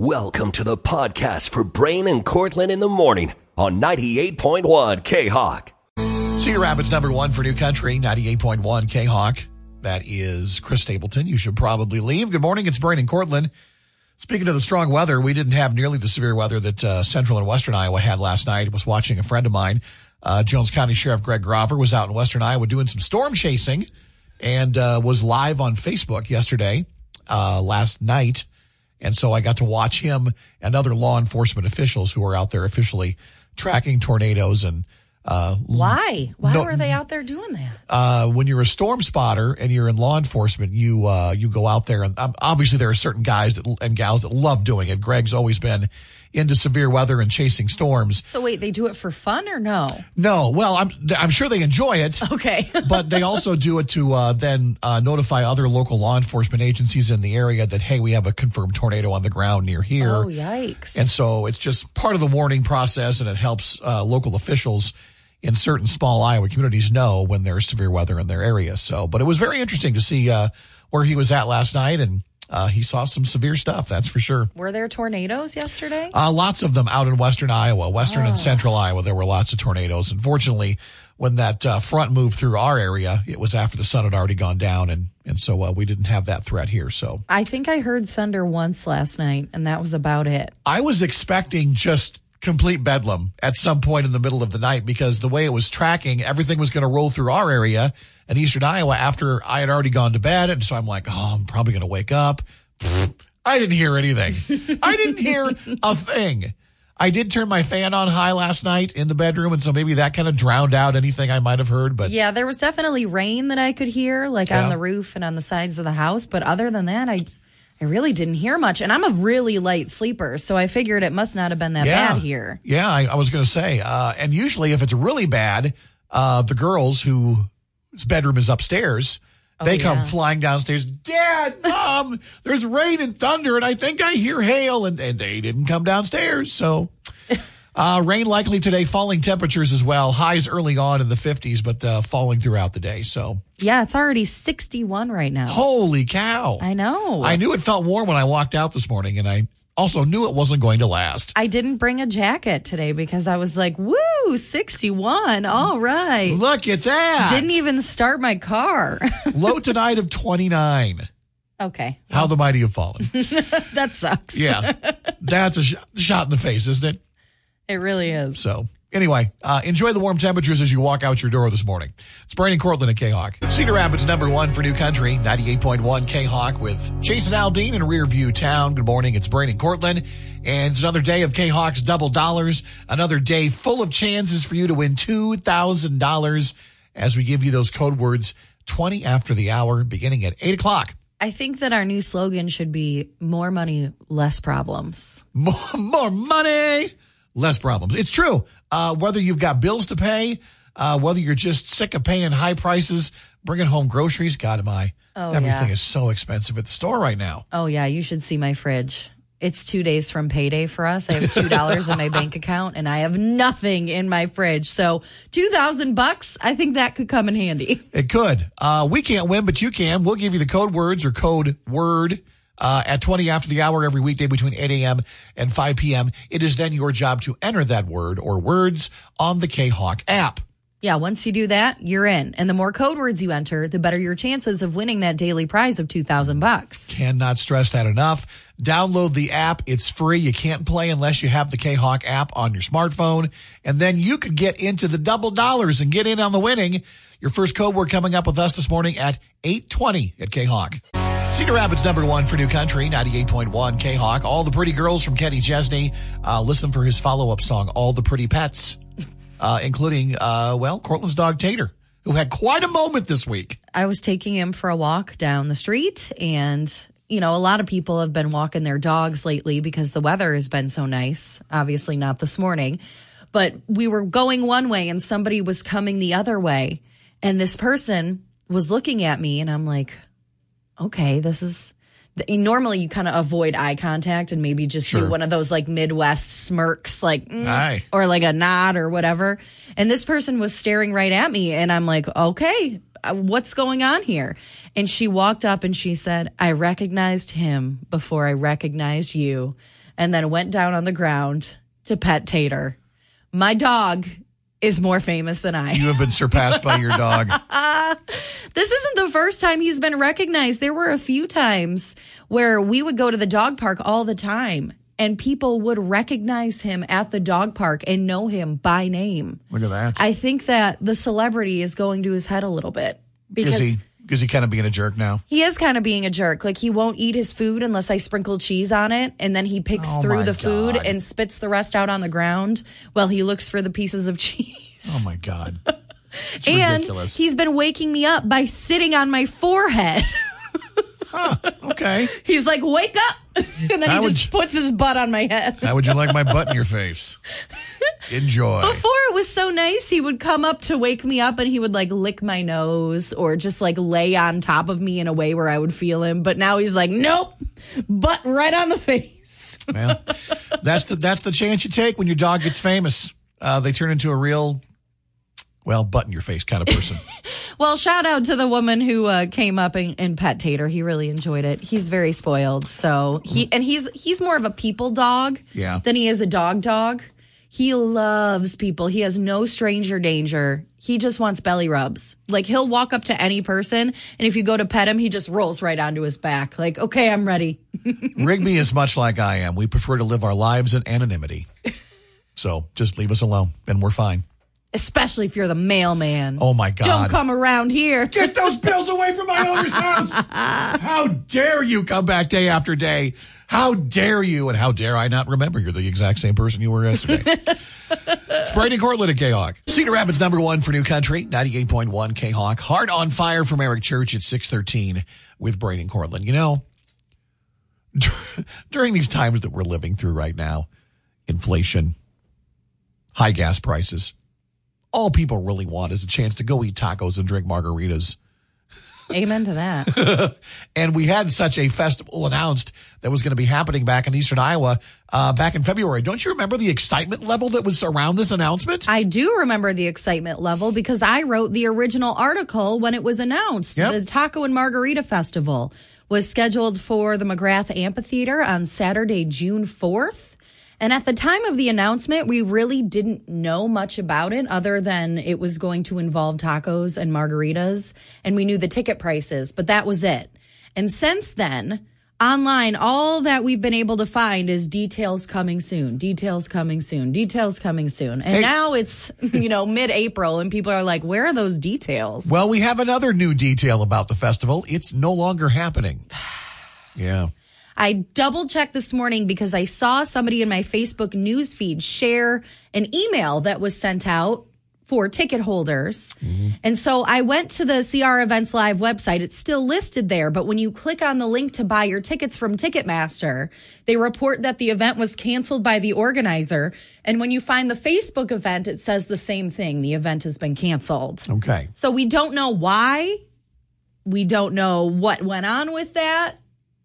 Welcome to the podcast for Brian and Cortland in the morning on 98.1 K Hawk. Cedar Rapids number one for New Country, 98.1 K Hawk. That is Chris Stapleton. You should probably leave. Good morning. It's Brian and Cortland. Speaking of the strong weather, we didn't have nearly the severe weather that uh, central and western Iowa had last night. I was watching a friend of mine, uh, Jones County Sheriff Greg Graver, was out in western Iowa doing some storm chasing and uh, was live on Facebook yesterday, uh, last night. And so I got to watch him and other law enforcement officials who are out there officially tracking tornadoes and uh, Why? Why No- were they out there doing that? uh, when you're a storm spotter and you're in law enforcement, you uh, you go out there and um, obviously there are certain guys that, and gals that love doing it. Greg's always been into severe weather and chasing storms. So wait, they do it for fun or no? No, well, I'm I'm sure they enjoy it. Okay. but they also do it to uh, then uh, notify other local law enforcement agencies in the area that hey, we have a confirmed tornado on the ground near here. oh yikes! And so it's just part of the warning process, and it helps uh, local officials in certain small Iowa communities know when there's severe weather in their area. So, but it was very interesting to see uh, where he was at last night, and uh, he saw some severe stuff. That's for sure. were there tornadoes yesterday? Uh, lots of them out in western Iowa, western and central Iowa. There were lots of tornadoes. Unfortunately, when that uh, front moved through our area, it was after the sun had already gone down, and and so uh, we didn't have that threat here. So I think I heard thunder once last night, and that was about it. I was expecting just complete bedlam at some point in the middle of the night because the way it was tracking, everything was going to roll through our area in eastern Iowa after I had already gone to bed. And so I'm like, oh, I'm probably going to wake up. I didn't hear anything. I didn't hear a thing. I did turn my fan on high last night in the bedroom, and so maybe that kind of drowned out anything I might have heard. But Yeah, there was definitely rain that I could hear, like Yeah. on the roof and on the sides of the house. But other than that, I. I really didn't hear much, and I'm a really light sleeper, so I figured it must not have been that yeah, bad here. Yeah, I, I was going to say, uh, and usually if it's really bad, uh, the girls whose bedroom is upstairs, they come yeah. flying downstairs. Dad, mom, there's rain and thunder, and I think I hear hail, and, and they didn't come downstairs. So, uh, rain likely today, falling temperatures as well. Highs early on in the 50s, but uh, falling throughout the day. So, Yeah, it's already 61 right now. holy cow! I know. I knew it felt warm when I walked out this morning, and I also knew it wasn't going to last. I didn't bring a jacket today because I was like, woo, 61. All right. Look at that! Didn't even start my car. Low tonight of 29. okay. How the mighty have fallen. That sucks. Yeah. That's a sh- shot in the face, isn't it? It really is. So, anyway, uh, enjoy the warm temperatures as you walk out your door this morning. It's Brandon Cortland at K Hawk. Cedar Rapids number one for New Country, 98.1 K Hawk with Jason Aldean in Rearview Town. Good morning. It's Brandon Cortland. And it's another day of K Hawk's double dollars. Another day full of chances for you to win $2,000 as we give you those code words 20 after the hour beginning at 8 o'clock. I think that our new slogan should be more money, less problems. more, more money, less problems. It's true. Uh, whether you've got bills to pay, uh, whether you're just sick of paying high prices, bringing home groceries. God, am I? Oh, Everything yeah. is so expensive at the store right now. Oh, yeah. You should see my fridge. It's two days from payday for us. I have two dollars in my bank account, and I have nothing in my fridge. So two thousand bucks. I think that could come in handy. It could. Uh, we can't win, but you can. We'll give you the code words or code word. Uh, at 20 after the hour every weekday between 8 a.m. and 5 p.m. It is then your job to enter that word or words on the K Hawk app. Yeah, once you do that, you're in. And the more code words you enter, the better your chances of winning that daily prize of two thousand bucks. Cannot stress that enough. Download the app. It's free. You can't play unless you have the K-Hawk app on your smartphone. And then you could get into the double dollars and get in on the winning. Your first code word coming up with us this morning at 820 at K-Hawk. Cedar Rapids number one for New Country, 98.1 K-Hawk. All the pretty girls from Kenny Chesney. Uh, listen for his follow-up song, All the Pretty Pets, uh, including, uh, well, Cortland's dog Tater, who had quite a moment this week. I was taking him for a walk down the street and you know, a lot of people have been walking their dogs lately because the weather has been so nice. Obviously not this morning, but we were going one way and somebody was coming the other way and this person was looking at me and I'm like, okay, this is normally you kind of avoid eye contact and maybe just Sure. do one of those like Midwest smirks, like, mm, or like a nod or whatever. And this person was staring right at me and I'm like, okay, uh, what's going on here? And she walked up and she said, I recognized him before I recognized you. and then went down on the ground to pet Tater. My dog is more famous than I. You have been surpassed by your dog. This isn't the first time he's been recognized. There were a few times where we would go to the dog park all the time and people would recognize him at the dog park and know him by name. Look at that. I think that the celebrity is going to his head a little bit because Is he? Kind of being a jerk now? he is kind of being a jerk. Like he won't eat his food unless I sprinkle cheese on it, and then he picks Oh, through the food and spits the rest out on the ground while he looks for the pieces of cheese. Oh my God. And ridiculous. he's been waking me up by sitting on my forehead. okay. he's like, "Wake up!" and then How he just you- puts his butt on my head. How would you like my butt in your face? Enjoy. Before it was so nice, he would come up to wake me up and he would like lick my nose or just like lay on top of me in a way where I would feel him. But now he's like, nope, butt right on the face. Well, that's the that's the chance you take when your dog gets famous. Uh, they turn into a real, well, butt in your face kind of person. Well, shout out to the woman who uh, came up and, and pet Tater. He really enjoyed it. He's very spoiled. So he and he's he's more of a people dog Yeah. than he is a dog dog. He loves people. He has no stranger danger. He just wants belly rubs. Like he'll walk up to any person, and if you go to pet him, he just rolls right onto his back. Like, okay, I'm ready. Rigby is much like I am. We prefer to live our lives in anonymity. So just leave us alone, and we're fine. Especially if you're the mailman. Oh my God! Don't come around here. Get those bills away from my owner's house! How dare you come back day after day? How dare you? And how dare I not remember you're the exact same person you were yesterday? it's Brady Cortland at K-Hawk. Cedar Rapids number one for New Country, 98.1 K-Hawk. Heart on fire from Eric Church at 613 with Brady Cortland. You know, during these times that we're living through right now, inflation, high gas prices, all people really want is a chance to go eat tacos and drink margaritas. Amen to that. And we had such a festival announced that was going to be happening back in Eastern Iowa uh, back in February. Don't you remember the excitement level that was around this announcement? I do remember the excitement level because I wrote the original article when it was announced. Yep. The Taco and Margarita Festival was scheduled for the McGrath Amphitheater on Saturday, June 4th. And at the time of the announcement, we really didn't know much about it other than it was going to involve tacos and margaritas. And we knew the ticket prices, but that was it. And since then, online, all that we've been able to find is details coming soon, details coming soon, details coming soon. And Hey. now it's, you know, mid April and people are like, where are those details? Well, we have another new detail about the festival. It's no longer happening. Yeah. I double checked this morning because I saw somebody in my Facebook newsfeed share an email that was sent out for ticket holders. Mm-hmm. And so I went to the CR Events Live website. It's still listed there, but when you click on the link to buy your tickets from Ticketmaster, they report that the event was canceled by the organizer. And when you find the Facebook event, it says the same thing. The event has been canceled. Okay. So we don't know why. We don't know what went on with that.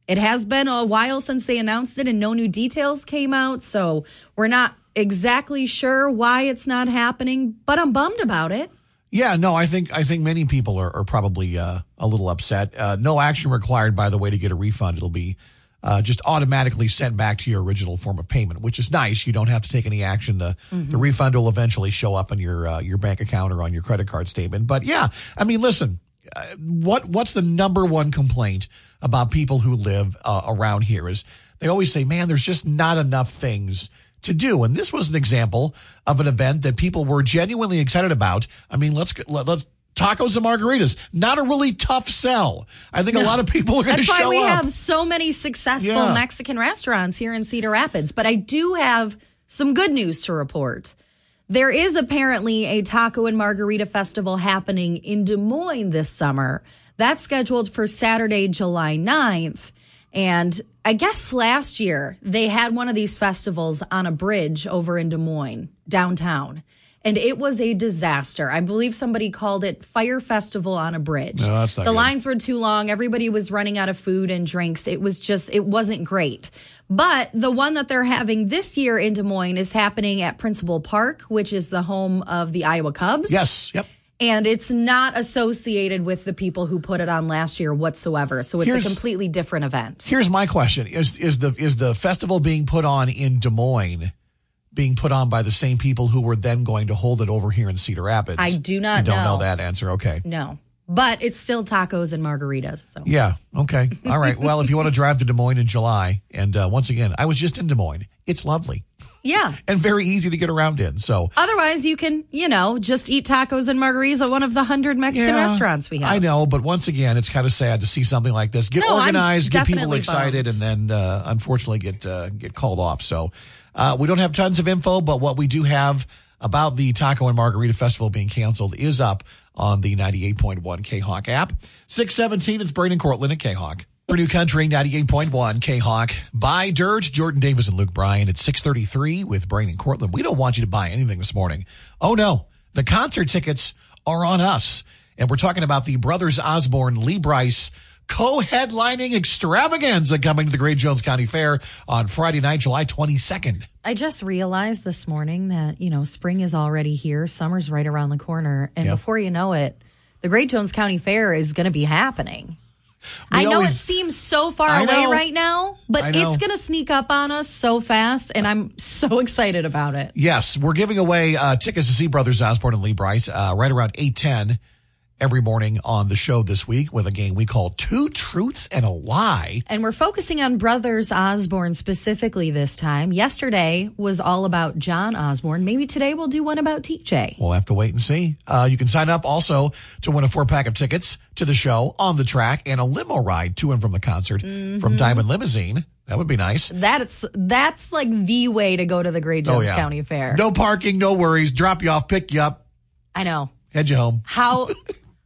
It has been a while since they announced it and no new details came out. So we're not exactly sure why it's not happening, but I'm bummed about it. Yeah, no, I think I think many people are, are probably uh, a little upset. Uh, no action required, by the way, to get a refund. It'll be uh, just automatically sent back to your original form of payment, which is nice. You don't have to take any action. The the refund will eventually show up on your uh, your bank account or on your credit card statement. But yeah, I mean, listen, uh, what what's the number one complaint about people who live uh, around here is they always say, man, there's just not enough things to do. And this was an example of an event that people were genuinely excited about. I mean, let's let, let's tacos and margaritas. Not a really tough sell. I think a lot of people are going to show up. That's why we up. have so many successful Yeah. Mexican restaurants here in Cedar Rapids. But I do have some good news to report. There is apparently a taco and margarita festival happening in Des Moines this summer. That's scheduled for Saturday, July 9th. And I guess last year they had one of these festivals on a bridge over in Des Moines, downtown. And it was a disaster. I believe somebody called it Fire Festival on a Bridge. No, that's not the good. lines were too long. Everybody was running out of food and drinks. It was just, it wasn't great. But the one that they're having this year in Des Moines is happening at Principal Park, which is the home of the Iowa Cubs. yes. Yep. and it's not associated with the people who put it on last year whatsoever. So it's Here's- a completely different event. Here's my question: Is is the is the festival being put on in Des Moines being put on by the same people who were then going to hold it over here in Cedar Rapids? I do not You don't know. know. that answer. Okay. No, but it's still tacos and margaritas. So Yeah. Okay. All right. Well, if you want to drive to Des Moines in July, and uh, once again, I was just in Des Moines. It's lovely yeah. and very easy to get around in. So Otherwise, you can, you know, just eat tacos and margaritas at one of the hundred Mexican Yeah, restaurants we have. I know, but once again, it's kind of sad to see something like this get No, organized, get people excited, bummed. and then uh, unfortunately get uh, get called off. So uh, we don't have tons of info, but what we do have about the Taco and Margarita Festival being canceled is up on the 98.1 K Hawk app. 617, it's Braden Cortland at K Hawk. New Country 98.1 K Hawk. Buy Dirt, Jordan Davis and Luke Bryan at 633 with Brian and Cortland. We don't want you to buy anything this morning. Oh no, the concert tickets are on us. And we're talking about the Brothers Osborne Lee Brice co-headlining extravaganza coming to the Great Jones County Fair on Friday night, July 22nd. I just realized this morning that, you know, spring is already here, summer's right around the corner, and Yep. before you know it, the Great Jones County Fair is going to be happening. We I know always- it seems so far I away know. right now, but it's going to sneak up on us so fast, and I'm so excited about it. Yes, we're giving away uh, tickets to see Brothers Osborne and Lee Brice uh, right around 810 every morning on the show this week with a game we call Two Truths and a Lie. And we're focusing on Brothers Osborne specifically this time. Yesterday was all about John Osborne. Maybe today we'll do one about TJ. We'll have to wait and see. Uh, you can sign up also to win a four pack of tickets to the show on the track and a limo ride to and from the concert from Diamond Limousine. That would be nice. That's that's like the way to go to the Great Jones County Fair. No parking, no worries. Drop you off, pick you up, I know. Head you home. How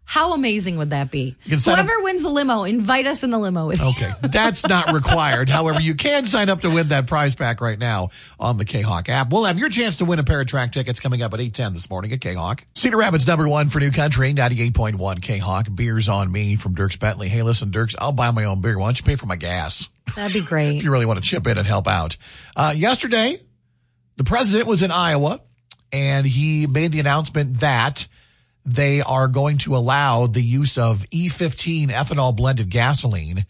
how amazing would that be? sign up- Whoever wins the limo, invite us in the limo with. Okay. That's not required. However, you can sign up to win that prize pack right now on the K-Hawk app. We'll have your chance to win a pair of track tickets coming up at 810 this morning at K-Hawk. Cedar Rapids number one for New Country, 98.1 K-Hawk. Beers on me from Dierks Bentley. Hey, listen, Dierks, I'll buy my own beer. Why don't you pay for my gas? That'd be great. if you really want to chip in and help out. Uh, yesterday, the president was in Iowa and he made the announcement that they are going to allow the use of E15 ethanol blended gasoline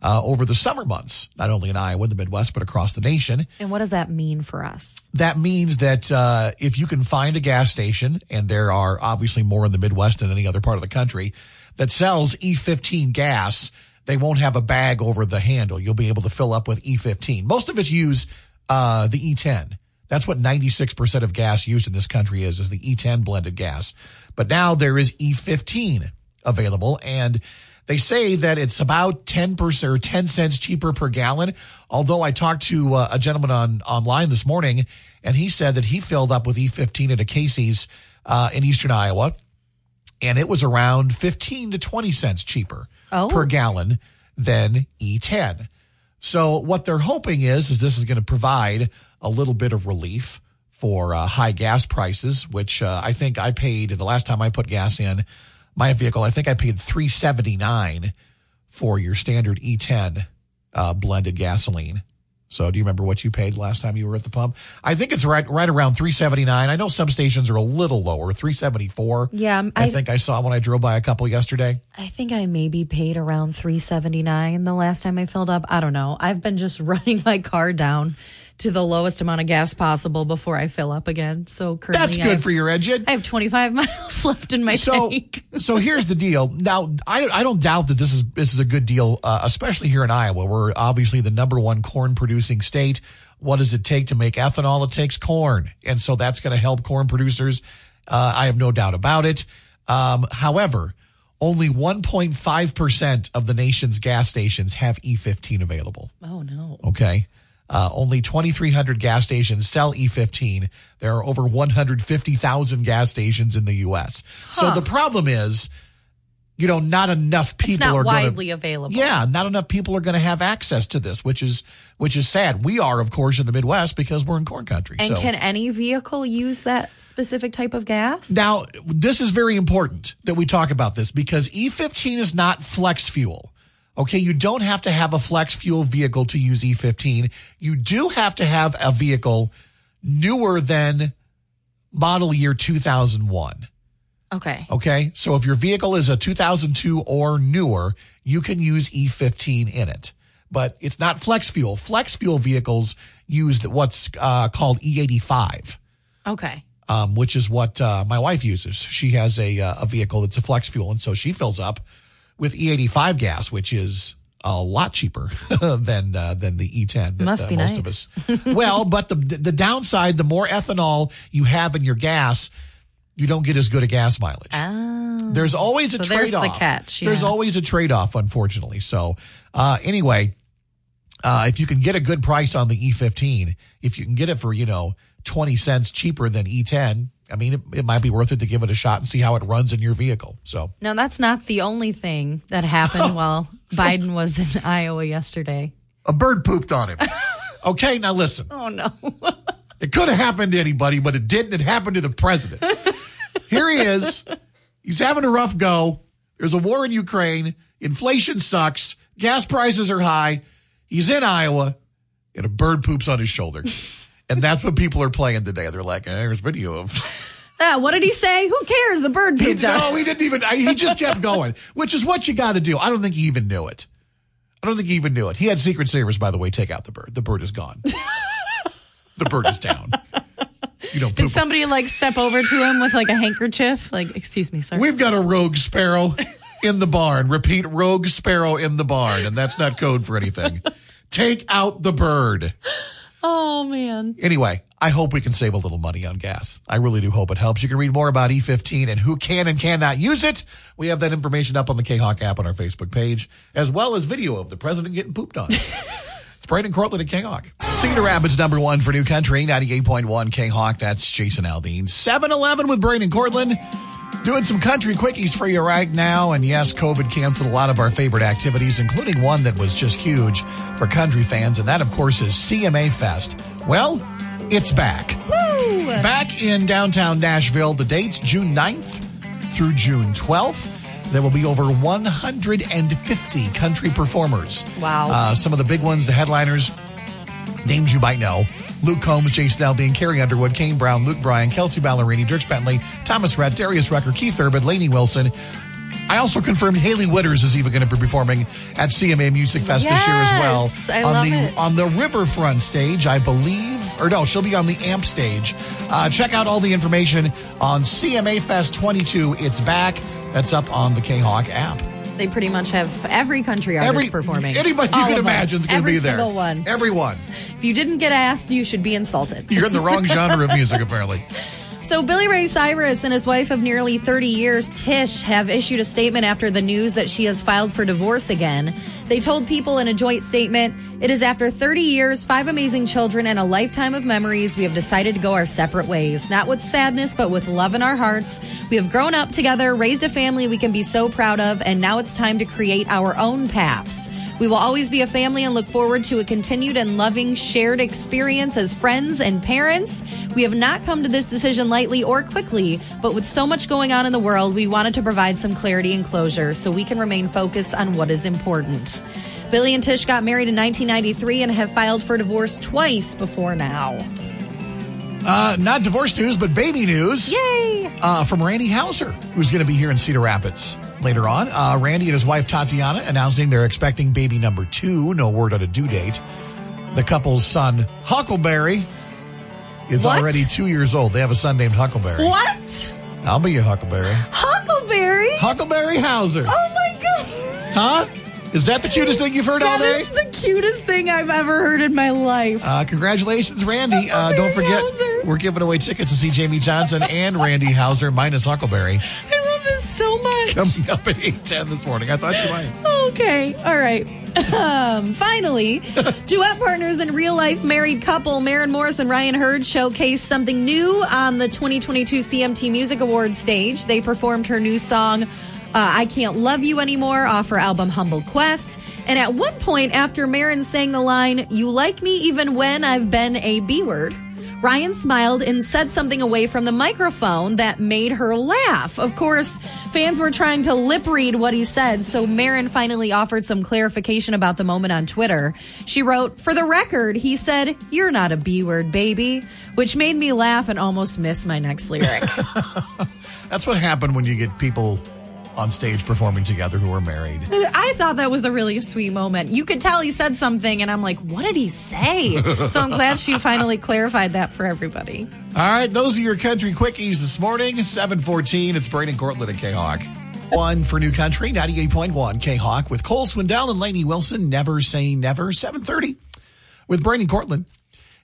uh, over the summer months, not only in Iowa, the Midwest, but across the nation. And what does that mean for us? That means that uh, if you can find a gas station, and there are obviously more in the Midwest than any other part of the country, that sells E15 gas, they won't have a bag over the handle. You'll be able to fill up with E15. Most of us use uh, the E10. That's what 96% of gas used in this country is, is the E10 blended gas. But now there is E15 available and they say that it's about 10% or 10 cents cheaper per gallon. Although I talked to uh, a gentleman on online this morning and he said that he filled up with E15 at a Casey's uh, in eastern Iowa and it was around 15 to 20 cents cheaper Oh. per gallon than E10. So what they're hoping is, is this is going to provide a little bit of relief for uh, high gas prices, which uh, I think I paid the last time I put gas in my vehicle. I think I paid 379 for your standard E10 uh, blended gasoline. So do you remember what you paid last time you were at the pump? I think it's right right around 379. I know some stations are a little lower, 374. Yeah, I, I- think I saw when I drove by a couple yesterday. I think I maybe paid around 379 the last time I filled up. I don't know. I've been just running my car down to the lowest amount of gas possible before I fill up again. So currently That's good have, for your engine. I have 25 miles left in my so tank. so here's the deal. Now I I don't doubt that this is this is a good deal, uh, especially here in Iowa. We're obviously the number one corn producing state. What does it take to make ethanol? It takes corn, and so that's going to help corn producers. Uh, I have no doubt about it. Um, however, only 1.5 percent of the nation's gas stations have E15 available. Oh no. Okay. Uh, only 2,300 gas stations sell E15. There are over 150,000 gas stations in the U.S. So the problem is, you know, not enough people It's not are widely to. available. Yeah, not enough people are going to have access to this, which is which is sad. We are, of course, in the Midwest because we're in corn country. And so. can any vehicle use that specific type of gas? Now, this is very important that we talk about this because E15 is not flex fuel. Okay, you don't have to have a flex fuel vehicle to use E15. You do have to have a vehicle newer than model year 2001. Okay. Okay. So if your vehicle is a 2002 or newer, you can use E15 in it. But it's not flex fuel. Flex fuel vehicles use what's uh, called E85, Okay. um, which is what uh, my wife uses. She has a, uh, a vehicle that's a flex fuel. And so she fills up with E85 gas, which is a lot cheaper than uh, than the E10. That, Must uh, be most nice. of us. well, but the the downside, the more ethanol you have in your gas, you don't get as good a gas mileage. Oh. There's always a So trade there's off. the catch, There's always a trade off, unfortunately. So, uh, anyway, uh, if you can get a good price on the E15, if you can get it for, you know, 20 cents cheaper than E10, I mean, it, it might be worth it to give it a shot and see how it runs in your vehicle. So, No, that's not the only thing that happened while Biden was in Iowa yesterday. a bird pooped on him. okay, now listen. Oh no. It could have happened to anybody, but it didn't. It happened to the president. Here he is. He's having a rough go. There's a war in Ukraine. Inflation sucks. Gas prices are high. He's in Iowa, and a bird poops on his shoulder. And that's what people are playing today. They're like, eh, there's video of. Ah, what did he say? Who cares? The bird pooped no, he didn't even. I- He just kept going, which is what you got to do. I don't think he even knew it. I don't think he even knew it. He had Secret Service, by the way, take out the bird. The bird is gone. the bird is down. You don't Did somebody like step over to him with like a handkerchief? Like, excuse me, sir. We've got a rogue sparrow in the barn. Repeat, rogue sparrow in the barn. And that's not code for anything. Take out the bird. Oh man. Anyway, I hope we can save a little money on gas. I really do hope it helps. You can read more about E15 and who can and cannot use it. We have that information up on the K-Hawk app on our Facebook page, as well as video of the president getting pooped on. it's Braden Cortland at K-Hawk. Cedar Rapids number one for New Country, 98.1 K-Hawk. That's Jason Aldean. 7-Eleven with Braden Cortland. Doing some country quickies for you right now. And yes, COVID canceled a lot of our favorite activities, including one that was just huge for country fans. And that, of course, is CMA Fest. Well, it's back. Woo! Back in downtown Nashville. The dates June 9th through June 12th. There will be over 150 country performers. Wow. Uh, some of the big ones, the headliners, names you might know. Luke Combs, Jason Aldean, Carrie Underwood, Kane Brown, Luke Bryan, Kelsey Ballerini, Dierks Bentley, Thomas Rhett, Darius Rucker, Keith Urban, Lainey Wilson. I also confirmed Hailey Whitters is even going to be performing at CMA Music Fest this year as well. I on the it. on the Riverfront stage, I believe, or no, she'll be on the AMP stage. Uh, check out all the information on CMA Fest 22. It's back. That's up on the K Hawk app. They pretty much have every country artist Every performing. anybody you All can imagine is going to be there. Every single one. Everyone. If you didn't get asked, you should be insulted. You're in the wrong genre of music, apparently. So, Billy Ray Cyrus and his wife of nearly 30 years, Tish, have issued a statement after the news that she has filed for divorce again. They told people in a joint statement, It is after 30 years, five amazing children, and a lifetime of memories, we have decided to go our separate ways. Not with sadness, but with love in our hearts. We have grown up together, raised a family we can be so proud of, and now it's time to create our own paths. We will always be a family and look forward to a continued and loving shared experience as friends and parents. We have not come to this decision lightly or quickly, but with so much going on in the world, we wanted to provide some clarity and closure so we can remain focused on what is important. Billy and Tish got married in 1993 and have filed for divorce twice before now. Uh, not divorce news, but baby news. Yay! uh, from Randy Houser, who's going to be here in Cedar Rapids later on. Uh, Randy and his wife Tatiana announcing they're expecting baby number two. No word on a due date. The couple's son, Huckleberry, is What? already two years old. They have a son named Huckleberry. What? I'll be your Huckleberry. Huckleberry? Huckleberry Houser. Oh my god! Huh? Is that the cutest thing you've heard all day? is the cutest thing I've ever heard in my life. Uh, congratulations, Randy. Uh, don't forget. We're giving away tickets to see Jamey Johnson and Randy Houser minus Huckleberry I love this so much. coming up at 810 this morning. I thought you might. Okay, all right. Um, finally, duet partners and real life married couple Maren Morris and Ryan Hurd showcased something new on the 2022 CMT Music Awards stage. They performed her new song, uh, I Can't Love You Anymore, off her album Humble Quest. And at one point, after Maren sang the line, You like me even when I've been a B word, Ryan smiled and said something away from the microphone that made her laugh. Of course, fans were trying to lip read what he said, so Maren finally offered some clarification about the moment on Twitter. She wrote, For the record, he said, You're not a B word, baby, which made me laugh and almost miss my next lyric. That's what happened when you get people on stage performing together who are married. I thought that was a really sweet moment. You could tell he said something, and I'm like, what did he say? so I'm glad she finally clarified that for everybody. All right, those are your country quickies this morning. 714, it's Braden Cortland and K-Hawk. One for New Country, 98.1 K-Hawk with Cole Swindell and Lainey Wilson. Never say never, 730 with Braden Cortland.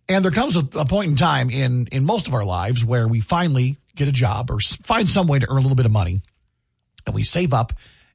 And there comes a, a point in time in, in most of our lives where we finally get a job or find some way to earn a little bit of money and we save up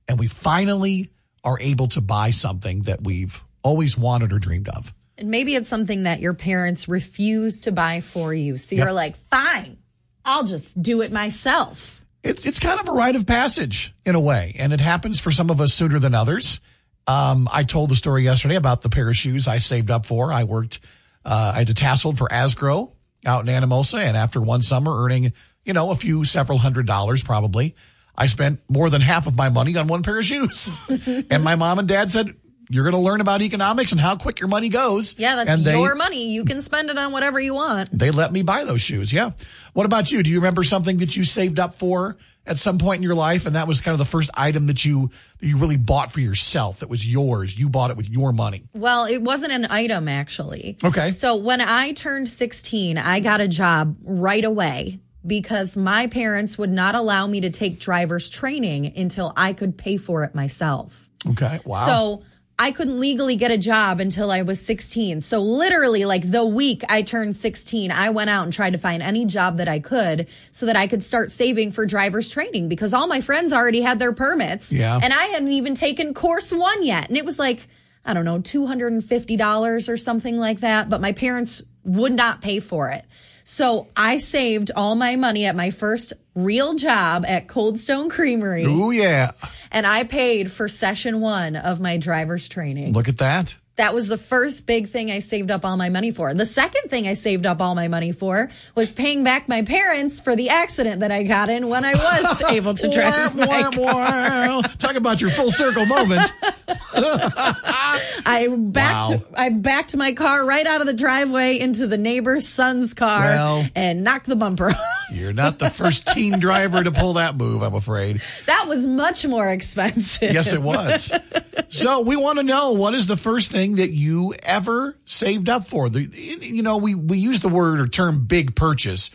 and we finally are able to buy something that we've always wanted or dreamed of. And maybe it's something that your parents refuse to buy for you. So Yep. you're like, fine, I'll just do it myself. It's it's kind of a rite of passage in a way, and it happens for some of us sooner than others. Um, I told the story yesterday about the pair of shoes I saved up for. I worked, uh, I detasseled for Asgrow out in Anamosa, and after one summer earning, you know, a few several hundred dollars probably, I spent more than half of my money on one pair of shoes. and my mom and dad said, "You're going to learn about economics and how quick your money goes." Yeah, that's and they, your money. You can spend it on whatever you want. they let me buy those shoes. Yeah. What about you? Do you remember something that you saved up for at some point in your life, and that was kind of the first item that you that you really bought for yourself? That was yours. You bought it with your money. Well, it wasn't an item actually. Okay. So when I turned 16, I got a job right away because my parents would not allow me to take driver's training until I could pay for it myself. Okay. Wow. So I couldn't legally get a job until I was 16. So literally like the week I turned 16, I went out and tried to find any job that I could so that I could start saving for driver's training because all my friends already had their permits. Yeah. And I hadn't even taken course one yet. And it was like, I don't know, $250 or something like that. But my parents would not pay for it. So I saved all my money at my first real job at Cold Stone Creamery Oh yeah. and I paid for session one of my driver's training. Look at that. That was the first big thing I saved up all my money for. The second thing I saved up all my money for was paying back my parents for the accident that I got in when I was able to drive. My car. Talk about your full circle moment. I backed Wow. I backed my car right out of the driveway into the neighbor's son's car Well. and knocked the bumper off. You're not the first teen driver to pull that move, I'm afraid. that was much more expensive. Yes, it was. So we want to know what is the first thing that you ever saved up for? The, you know, we, we use the word or term big purchase.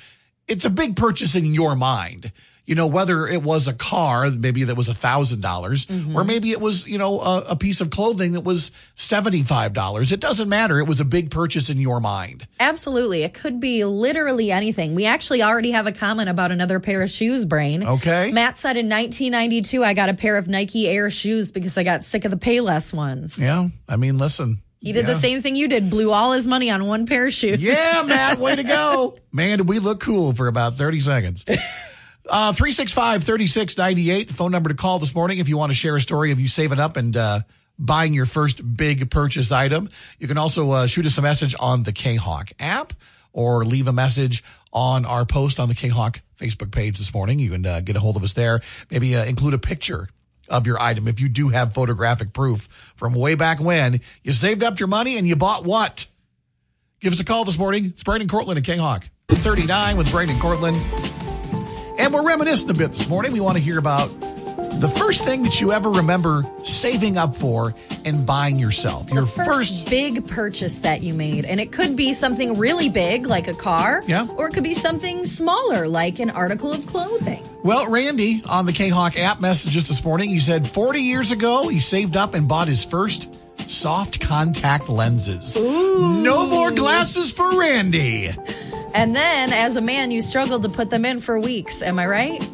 It's a big purchase in your mind. You know, whether it was a car, maybe that was a thousand dollars, or mm-hmm. maybe it was, you know, a, a piece of clothing that was $75. It doesn't matter. It was a big purchase in your mind. Absolutely. It could be literally anything. We actually already have a comment about another pair of shoes, Brian. Okay. Matt said in 1992, I got a pair of Nike Air shoes because I got sick of the Payless ones. Yeah. I mean, listen. He did the Yeah. same thing you did, blew all his money on one pair of shoes. Yeah, Matt, way to go. Man, did we look cool for about 30 seconds. Uh, 365-3698, phone number to call this morning if you want to share a story of you saving up and uh, buying your first big purchase item. You can also uh, shoot us a message on the K-Hawk app or leave a message on our post on the K-Hawk Facebook page this morning. You can uh, get a hold of us there. Maybe uh, include a picture of your item if you do have photographic proof from way back when you saved up your money and you bought what? Give us a call this morning. It's Brandon Cortland at K-Hawk. 39 with Brandon Cortland. And we're reminiscing a bit this morning. We want to hear about the first thing that you ever remember saving up for and buying yourself. Your First, first, big purchase that you made. And it could be something really big, like a car. Yeah. Or it could be something smaller, like an article of clothing. well, Randy on the K Hawk app messages this morning. He said 40 years ago, he saved up and bought his first soft contact lenses. No more glasses for Randy. And then as a man, you struggled to put them in for weeks. Am I right?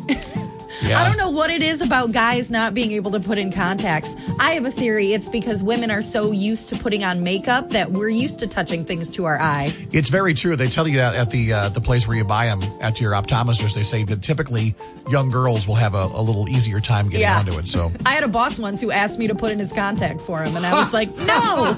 Yeah. I don't know what it is about guys not being able to put in contacts. I have a theory. It's because women are so used to putting on makeup that we're used to touching things to our eye. It's very true. They tell you that at the uh, the place where you buy them at your optometrist. They say that typically young girls will have a, a little easier time getting Yeah. onto it. So I had a boss once who asked me to put in his contact for him, and I was like, no.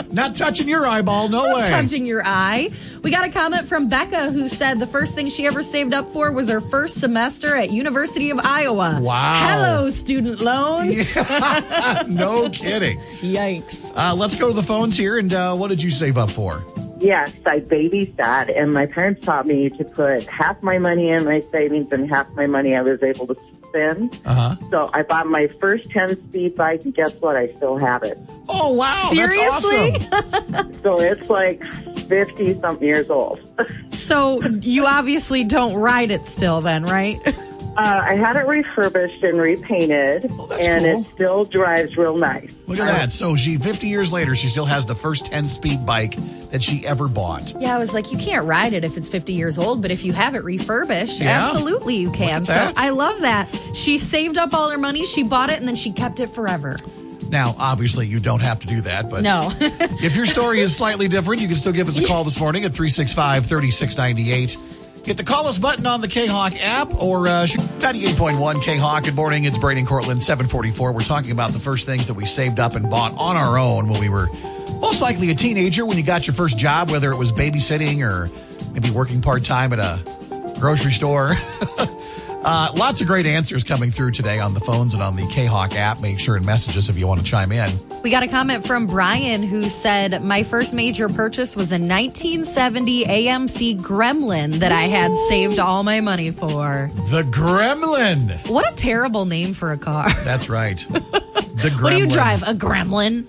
Not touching your eyeball, no way. touching your eye. We got a comment from Becca who said the first thing she ever saved up for was her first semester at University of Iowa. Wow. Hello, student loans. no kidding. Yikes. Uh, let's go to the phones here. And uh, what did you save up for? Yes, I babysat, and my parents taught me to put half my money in my savings and half my money I was able to spend. Uh huh. So I bought my first 10 speed bike, and guess what? I still have it. Oh, wow. Seriously? That's awesome. So it's like 50 something years old. So you obviously don't ride it still, then, right? Uh, I had it refurbished and repainted, Oh, that's and cool. it still drives real nice. Look at that. So she, 50 years later, she still has the first 10 speed bike that she ever bought. Yeah, I was like, you can't ride it if it's 50 years old, but if you have it refurbished, Yeah. absolutely you can. So. I love that. She saved up all her money, she bought it, and then she kept it forever. Now, obviously, you don't have to do that, but No. if your story is slightly different, you can still give us a call this morning at 365 3698. Hit the call us button on the K Hawk app or uh, 98.1 K Hawk. Good morning. It's Brady and Cortland, 744. We're talking about the first things that we saved up and bought on our own when we were most likely a teenager when you got your first job, whether it was babysitting or maybe working part time at a grocery store. Uh, lots of great answers coming through today on the phones and on the K Hawk app. Make sure and message us if you want to chime in. We got a comment from Brian who said, My first major purchase was a 1970 AMC Gremlin that I had saved all my money for. The Gremlin. What a terrible name for a car. That's right. The Gremlin. What do you drive? A Gremlin?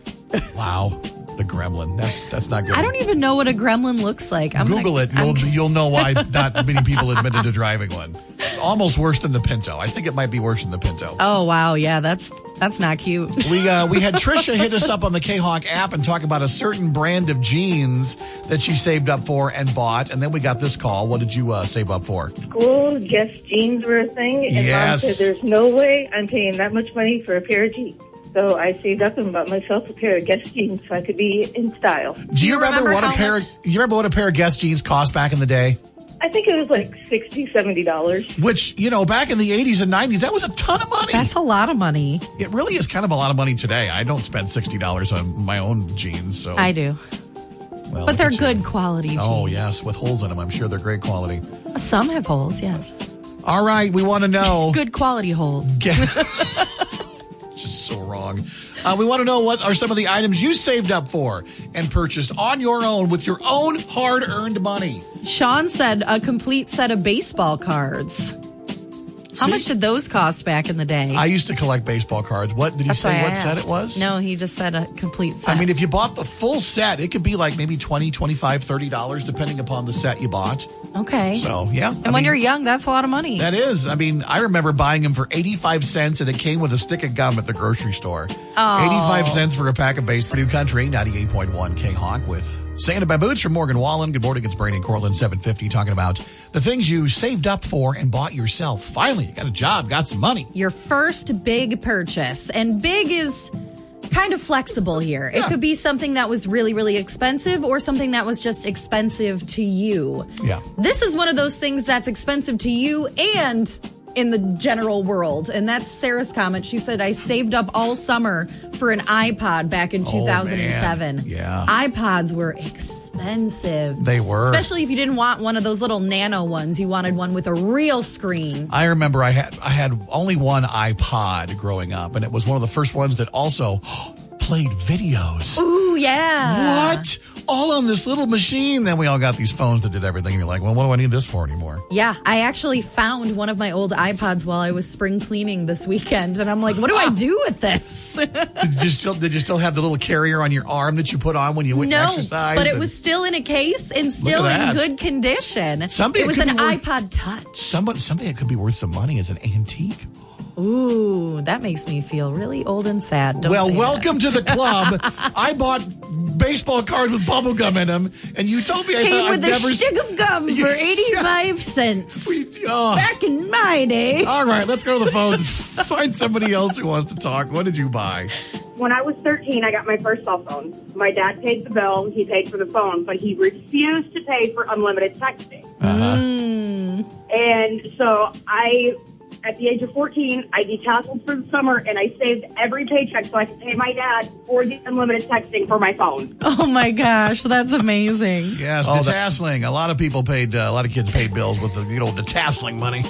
Wow. The Gremlin. That's that's not good. I don't even know what a Gremlin looks like. I'm Google gonna- it. You'll I'm- you'll know why not many people admitted to driving one. Almost worse than the Pinto. I think it might be worse than the Pinto. Oh wow, yeah, that's that's not cute. We uh, we had Trisha hit us up on the K Hawk app and talk about a certain brand of jeans that she saved up for and bought, and then we got this call. What did you uh, save up for? school, Guess jeans were a thing, and Yes. mom said, "There's no way I'm paying that much money for a pair of jeans." So I saved up and bought myself a pair of Guess jeans so I could be in style. Do you, you remember, remember what a pair? much- Do you remember what a pair of Guess jeans cost back in the day? I think it was like sixty, seventy dollars. Which you know, back in the '80s and '90s, that was a ton of money. That's a lot of money. it really is kind of a lot of money today. I don't spend sixty dollars on my own jeans, so I do. well, But they're at you. good quality jeans. Oh yes, with holes in them. I'm sure they're great quality. Some have holes, yes. All right, we want to know. Good quality holes. Just so wrong. Uh, we want to know what are some of the items you saved up for and purchased on your own with your own hard earned money. Sean said a complete set of baseball cards. How See? much did those cost back in the day? I used to collect baseball cards. What did he say? What set it was? No, he just said a complete set. I mean, if you bought the full set, it could be like maybe 20 25 $30, depending upon the set you bought. okay. So, yeah. and when you're young, that's a lot of money. That is. I mean, I remember buying them for 85 cents and it came with a stick of gum at the grocery store. Oh. 85 cents for a pack of base Purdue Country, 98.1 K Hawk with Sand in My Boots from Morgan Wallen. Good morning. It's Brady and Cortland, 750, talking about the things you saved up for and bought yourself. Finally, you got a job, got some money. Your first big purchase. And big is kind of flexible here. Yeah. It could be something that was really, really expensive or something that was just expensive to you. Yeah. This is one of those things that's expensive to you and in the general world. And that's Sarah's comment. She said, I saved up all summer for an iPod back in Oh, 2007. man. Yeah. iPods were expensive. They were. Especially if you didn't want one of those little nano ones. You wanted one with a real screen. I remember I had I had only one iPod growing up, and it was one of the first ones that also played videos. Ooh, yeah. What? All on this little machine. Then we all got these phones that did everything. And you're like, well, what do I need this for anymore? Yeah, I actually found one of my old iPods while I was spring cleaning this weekend, and I'm like, what do I ah. do with this? Did you still did you still have the little carrier on your arm that you put on when you went no, exercised? but it And was still in a case and still in good condition. Something it it was an worth- iPod Touch. somebody something that could be worth some money as an antique. Ooh, that makes me feel really old and sad. Don't well, say that. welcome to the club. I bought baseball cards with bubble gum in them, and you told me I said Came I've with a never stick of gum for Yes. 85 cents. We- oh. Back in my day. All right, let's go to the phones. Find somebody else who wants to talk. What did you buy? When I was 13, I got my first cell phone. My dad paid the bill, he paid for the phone, but he refused to pay for unlimited texting. Uh-huh. And so I at the age of 14, I detasseled for the summer and I saved every paycheck so I could pay my dad for the unlimited texting for my phone. Oh my gosh, that's amazing. Yes, Oh, that- detasseling. A lot of people paid, uh, a lot of kids paid bills with the, you know, detasseling money.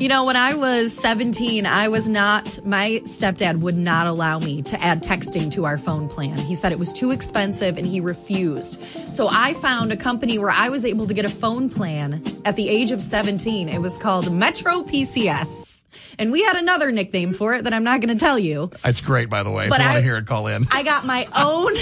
You know, when I was 17, I was not, my stepdad would not allow me to add texting to our phone plan. He said it was too expensive and he refused. So I found a company where I was able to get a phone plan at the age of 17. It was called Metro PCS. And we had another nickname for it that I'm not going to tell you. That's great, by the way. But if you want to hear it, call in. I got my own.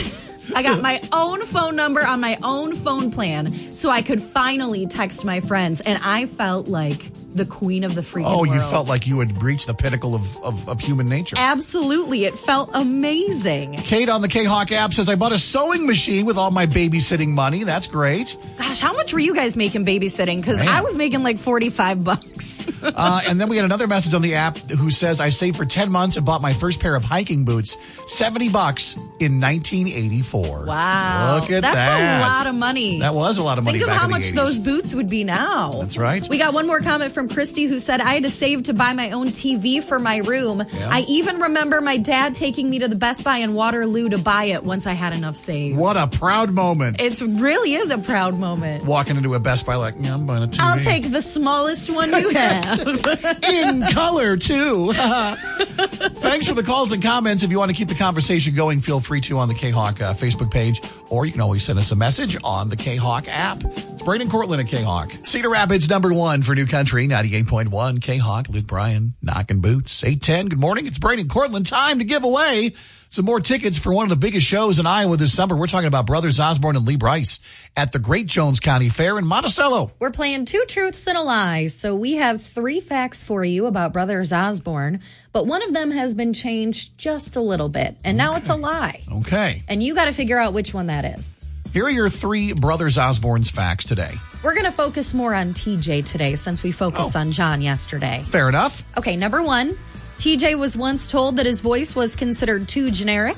I got my own phone number on my own phone plan so I could finally text my friends. And I felt like the queen of the freaking Oh, you world. felt like you had reached the pinnacle of, of, of human nature. Absolutely. It felt amazing. Kate on the K-Hawk app says, I bought a sewing machine with all my babysitting money. That's great. Gosh, how much were you guys making babysitting? Because I was making like 45 bucks. Uh, and then we had another message on the app who says, I saved for 10 months and bought my first pair of hiking boots, 70 bucks in 1984. Wow. Look at That's that. That's a lot of money. That was a lot of money Think of how much 80s. those boots would be now. That's right. We got one more comment from Christy who said, I had to save to buy my own TV for my room. Yeah. I even remember my dad taking me to the Best Buy in Waterloo to buy it once I had enough saved. What a proud moment. It really is a proud moment. Walking into a Best Buy like, yeah, I'm buying a TV. I'll take the smallest one you have. in color too. Thanks for the calls and comments. If you want to keep the conversation going, feel free to on the K-Hawk uh, Facebook page, or you can always send us a message on the K-Hawk app. It's Brian and Cortland at K-Hawk. Cedar Rapids number one for New Country, 98.1 K-Hawk. Luke Bryan, knocking boots. 810, good morning. It's Brian and Cortland. Time to give away some more tickets for one of the biggest shows in Iowa this summer. We're talking about Brothers Osborne and Lee Brice at the Great Jones County Fair in Monticello. We're playing two truths and a lie. So we have three facts for you about Brothers Osborne, but one of them has been changed just a little bit, and now it's a lie. Okay. And you got to figure out which one that is. Here are your three Brothers Osborne's facts today. We're going to focus more on TJ today since we focused Oh. on John yesterday. Fair enough. Okay, number one, TJ was once told that his voice was considered too generic.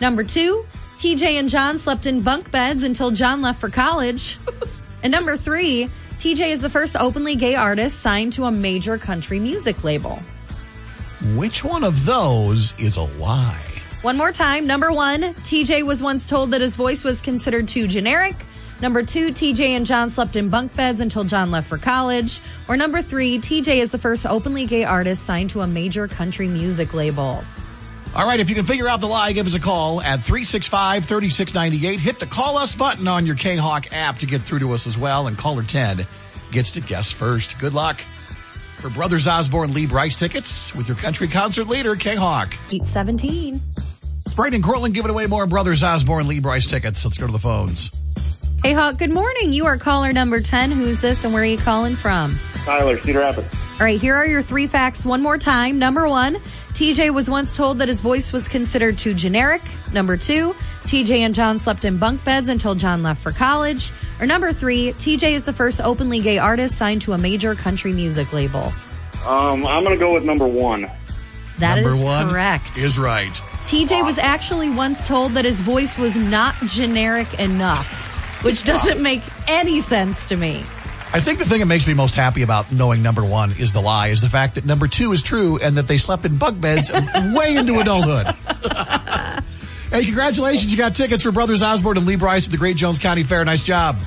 Number two, TJ and John slept in bunk beds until John left for college. and number three, TJ is the first openly gay artist signed to a major country music label. Which one of those is a lie? One more time. Number one, TJ was once told that his voice was considered too generic. Number two, TJ and John slept in bunk beds until John left for college. Or number three, TJ is the first openly gay artist signed to a major country music label. All right, if you can figure out the lie, give us a call at 365 3698. Hit the call us button on your K-Hawk app to get through to us as well. And caller 10 gets to guess first. Good luck. For Brothers Osborne Lee Brice tickets with your country concert leader, K Hawk. Eat 17. Brian and Cortland giving away more Brothers Osborne Lee Brice tickets. Let's go to the phones. Hey, Hawk, good morning. You are caller number 10. Who's this and where are you calling from? Tyler, Cedar Rapids. All right, here are your three facts one more time. Number one, TJ was once told that his voice was considered too generic. Number two, TJ and John slept in bunk beds until John left for college. Or number three, TJ is the first openly gay artist signed to a major country music label. Um, I'm going to go with number one. That number is one correct. Is right. TJ was actually once told that his voice was not generic enough, which doesn't make any sense to me. I think the thing that makes me most happy about knowing number one is the lie is the fact that number two is true and that they slept in bunk beds way into adulthood. hey, congratulations. You got tickets for Brothers Osborne and Lee Brice at the Great Jones County Fair. Nice job.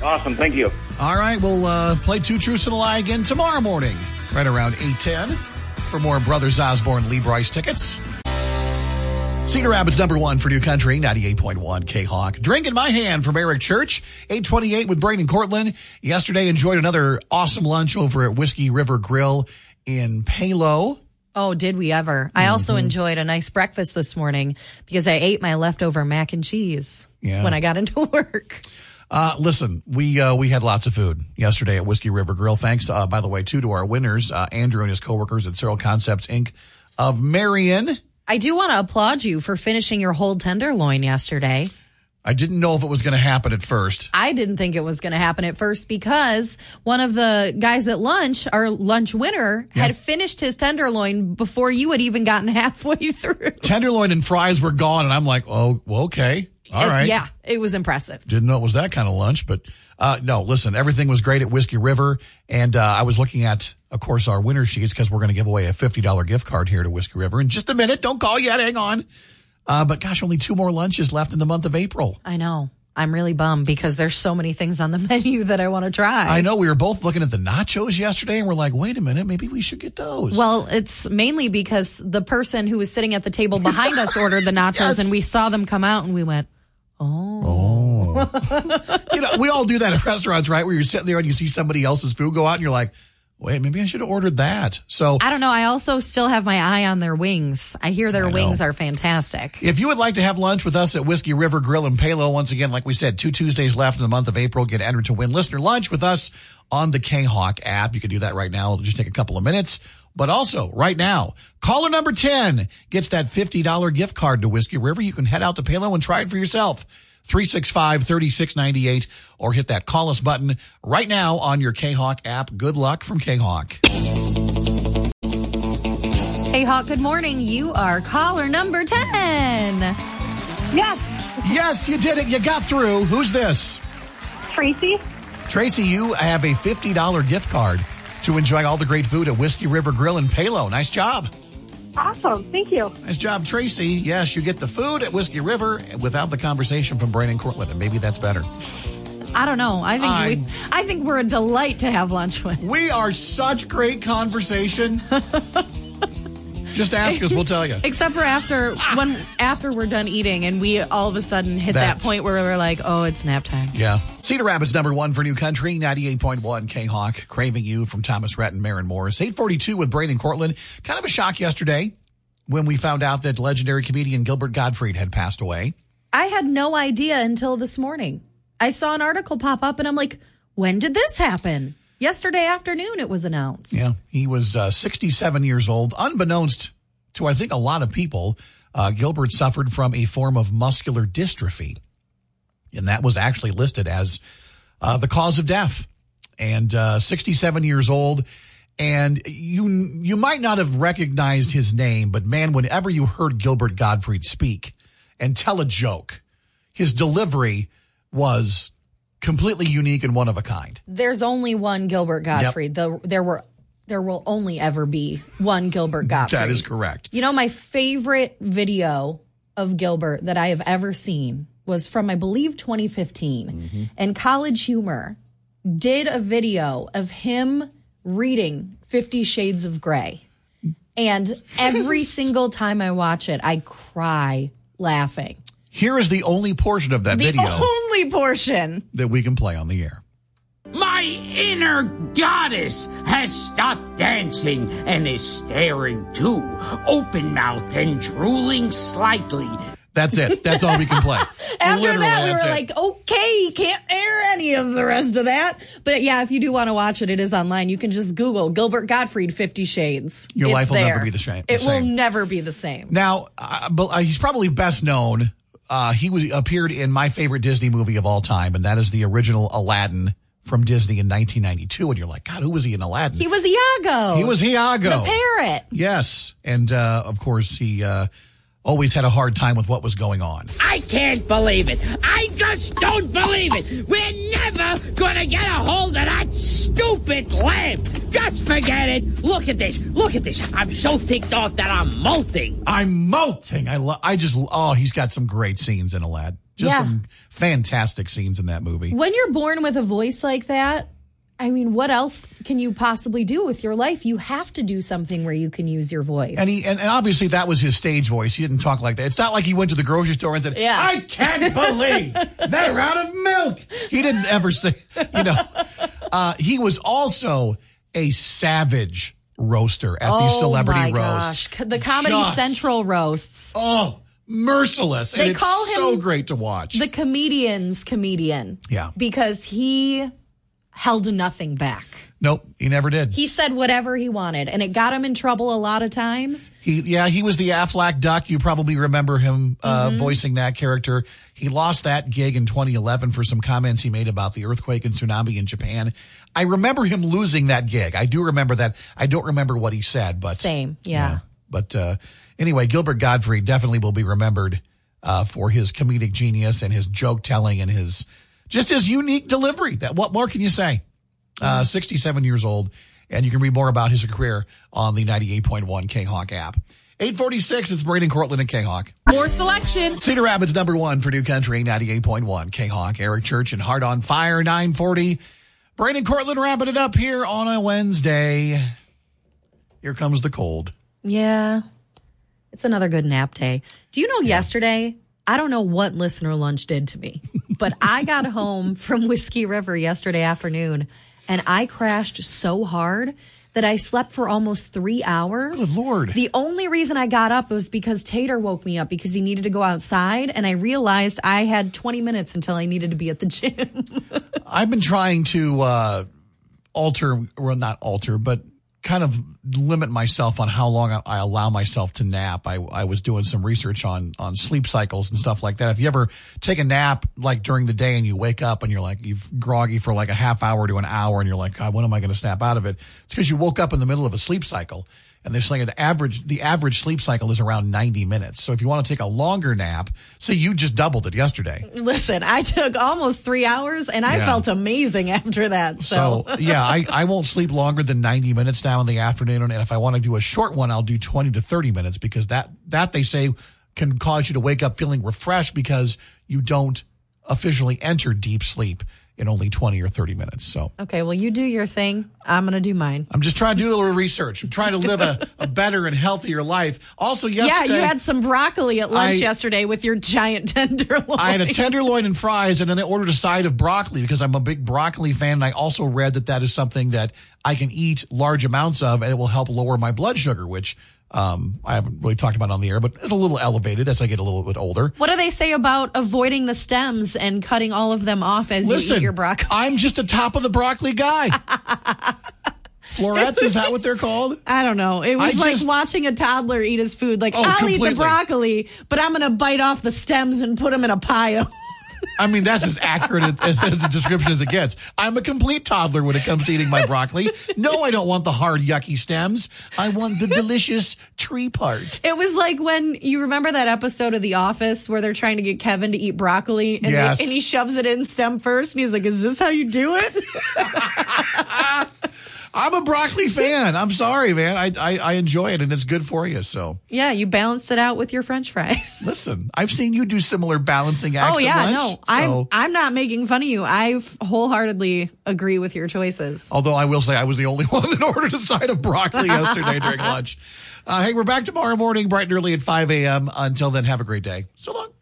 Awesome. Thank you. All right, we'll uh, play Two Truths and a Lie again tomorrow morning, right around 810 for more Brothers Osborne Lee Brice tickets. Cedar Rapids number one for New Country, 98.1 K-Hawk. Drink in my hand from Eric Church, 828 with Brian and Cortland. Yesterday enjoyed another awesome lunch over at Whiskey River Grill in Palo. Oh, did we ever? I also enjoyed a nice breakfast this morning because I ate my leftover mac and cheese Yeah. when I got into work. Uh, listen, we uh, we had lots of food yesterday at Whiskey River Grill. Thanks, uh, by the way, too, to our winners, uh, Andrew and his coworkers at Cyril Concepts Inc. of Marion. I do want to applaud you for finishing your whole tenderloin yesterday. I didn't know if it was going to happen at first. I didn't think it was going to happen at first because one of the guys at lunch, our lunch winner, had finished his tenderloin before you had even gotten halfway through. Tenderloin and fries were gone, and I'm like, oh, well, okay. All right. yeah, it was impressive. Didn't know it was that kind of lunch, but uh, no, listen, everything was great at Whiskey River. And uh, I was looking at, of course, our winner sheets because we're going to give away a $50 gift card here to Whiskey River in just a minute. Don't call yet. Hang on. Uh, but gosh, only two more lunches left in the month of April. I know. I'm really bummed because there's so many things on the menu that I want to try. I know we were both looking at the nachos yesterday and we're like, wait a minute, maybe we should get those. Well, it's mainly because the person who was sitting at the table behind us ordered the nachos Yes. and we saw them come out and we went, Oh. you know, we all do that at restaurants, right? Where you're sitting there and you see somebody else's food go out and you're like, wait, maybe I should have ordered that. So I don't know. I also still have my eye on their wings. I hear their I wings are fantastic. If you would like to have lunch with us at Whiskey River Grill and Palo, once again, like we said, two Tuesdays left in the month of April, get entered to win listener lunch with us on the K-Hawk app. You can do that right now. It'll just take a couple of minutes. But also, right now, caller number 10 gets that $50 gift card to Whiskey River. You can head out to Palo and try it for yourself. 365-3698 or hit that call us button right now on your K-Hawk app. Good luck from K-Hawk. Hey, Hawk, good morning. You are caller number 10. Yes, Yes, you did it. You got through. Who's this? Tracy. Tracy, you have a $50 gift card to enjoy all the great food at Whiskey River Grill in Palo. Nice job. Awesome. Thank you. Nice job, Tracy. Yes, you get the food at Whiskey River without the conversation from Brian and Cortland, and maybe that's better. I don't know. I think I- we, I think we're a delight to have lunch with. We are such great conversation. Just ask us, we'll tell you. Except for after ah. when after we're done eating and we all of a sudden hit that, That- point where we're like, oh, it's nap time. Yeah. Cedar Rapids number one for New Country, 98.1 K-Hawk, Craving You from Thomas Rhett and Maren Morris. 842 with Brian and Cortland. Kind of a shock yesterday when we found out that legendary comedian Gilbert Gottfried had passed away. I had no idea until this morning. I saw an article pop up and I'm like, when did this happen? Yesterday afternoon it was announced. Yeah, he was uh, 67 years old. Unbeknownst to, I think, a lot of people, uh, Gilbert suffered from a form of muscular dystrophy. And that was actually listed as uh, the cause of death. And uh, 67 years old. And you you might not have recognized his name, but man, whenever you heard Gilbert Gottfried speak and tell a joke, his delivery was completely unique and one of a kind. There's only one Gilbert Gottfried. The, there were there will only ever be one Gilbert Gottfried. That is correct. You know, my favorite video of Gilbert that I have ever seen was from, I believe, 2015. Mm-hmm. And College Humor did a video of him reading Fifty Shades of Grey. And every single time I watch it, I cry laughing. Here is the only portion of that The video only portion. that we can play on the air. My inner goddess has stopped dancing and is staring too, open mouthed and drooling slightly. That's it. That's all we can play. After Literally, that, we were it. like, okay, can't air any of the rest of that. But yeah, if you do want to watch it, it is online. You can just Google Gilbert Gottfried Fifty Shades. Your It's life will never be the same- It will never be the same. Now, uh, but, uh, he's probably best known. Uh, he was, appeared in my favorite Disney movie of all time, and that is the original Aladdin from Disney in 1992. And you're like, God, who was he in Aladdin? He was Iago. He was Iago. the parrot. Yes, and uh, of course he uh, always had a hard time with what was going on. I can't believe it. I just don't believe it. We're never gonna get a hold of that stupid lamp. Just forget it. Look at this. Look at this. I'm so ticked off that I'm molting. I'm molting. I lo- I just oh, he's got some great scenes in Aladdin. Just Yeah. some fantastic scenes in that movie. When you're born with a voice like that, I mean, what else can you possibly do with your life? You have to do something where you can use your voice. And he and, and obviously that was his stage voice. He didn't talk like that. It's not like he went to the grocery store and said, Yeah. "I can't believe they're out of milk." He didn't ever say, you know. Uh, he was also a savage roaster at these celebrity roasts. oh my roasts. gosh. The Comedy Just- Central roasts. Oh, merciless. They and it's call him so great to watch. The comedian's comedian. Yeah. Because he held nothing back. nope, he never did. He said whatever he wanted, and it got him in trouble a lot of times. He, yeah, he was the Aflac Duck. You probably remember him uh, Mm-hmm. voicing that character. He lost that gig in 2011 for some comments he made about the earthquake and tsunami in Japan. I remember him losing that gig. I do remember that. I don't remember what he said, but Same, yeah. But uh, anyway, Gilbert Gottfried definitely will be remembered uh, for his comedic genius and his joke telling and his just his unique delivery. That what more can you say? Uh, 67 years old, and you can read more about his career on the 98.1 K-Hawk app. 846, it's Brian and Cortland and K-Hawk. More selection. Cedar Rapids number one for New Country, 98.1 K-Hawk. Eric Church and Heart on Fire, 940. Brian and Cortland wrapping it up here on a Wednesday. Here comes the cold. Yeah. It's another good nap day. Do you know yesterday? I don't know what listener lunch did to me, but I got home from Whiskey River yesterday afternoon and I crashed so hard that I slept for almost three hours. Good Lord. The only reason I got up was because Tater woke me up because he needed to go outside and I realized I had 20 minutes until I needed to be at the gym. I've been trying to uh, alter, well, not alter, but kind of limit myself on how long I, allow myself to nap. I, I was doing some research on on sleep cycles and stuff like that. If you ever take a nap like during the day and you wake up and you're like you've groggy for like a half hour to an hour and you're like, God, when am I going to snap out of it? It's because you woke up in the middle of a sleep cycle. And they're saying the average the average sleep cycle is around 90 minutes. So if you want to take a longer nap, say you just doubled it yesterday. Listen, I took almost three hours and I Yeah. felt amazing after that. So, So yeah, I, I won't sleep longer than 90 minutes now in the afternoon. And if I want to do a short one, I'll do 20 to 30 minutes because that, that they say can cause you to wake up feeling refreshed because you don't officially enter deep sleep in only 20 or 30 minutes. So okay, well, you do your thing. I'm going to do mine. I'm just trying to do a little research. I'm trying to live a, a better and healthier life. Also, yesterday. Yeah, you had some broccoli at lunch I- yesterday with your giant tenderloin. I had a tenderloin and fries, and then I ordered a side of broccoli because I'm a big broccoli fan. And I also read that that is something that I can eat large amounts of, and it will help lower my blood sugar, which um, I haven't really talked about on the air, but it's a little elevated as I get a little bit older. What do they say about avoiding the stems and cutting all of them off as you eat your broccoli? I'm just a top of the broccoli guy. Florets, is that what they're called? I don't know. It was I like just- watching a toddler eat his food. Like, Oh, I'll eat the broccoli, but I'm going to bite off the stems and put them in a pile. I mean, that's as accurate as, as a description as it gets. I'm a complete toddler when it comes to eating my broccoli. No, I don't want the hard, yucky stems. I want the delicious tree part. It was like when you remember that episode of The Office where they're trying to get Kevin to eat broccoli and, they- Yes. and he shoves it in stem first and he's like, Is this how you do it? I'm a broccoli fan. I'm sorry, man. I, I I enjoy it and it's good for you. So yeah, you balanced it out with your french fries. listen, I've seen you do similar balancing acts. Oh yeah, lunch, no, I'm I'm not making fun of you. I wholeheartedly agree with your choices. Although I will say I was the only one that ordered a side of broccoli yesterday during lunch. Uh, hey, we're back tomorrow morning, bright and early at 5 a.m. Until then, have a great day. So long.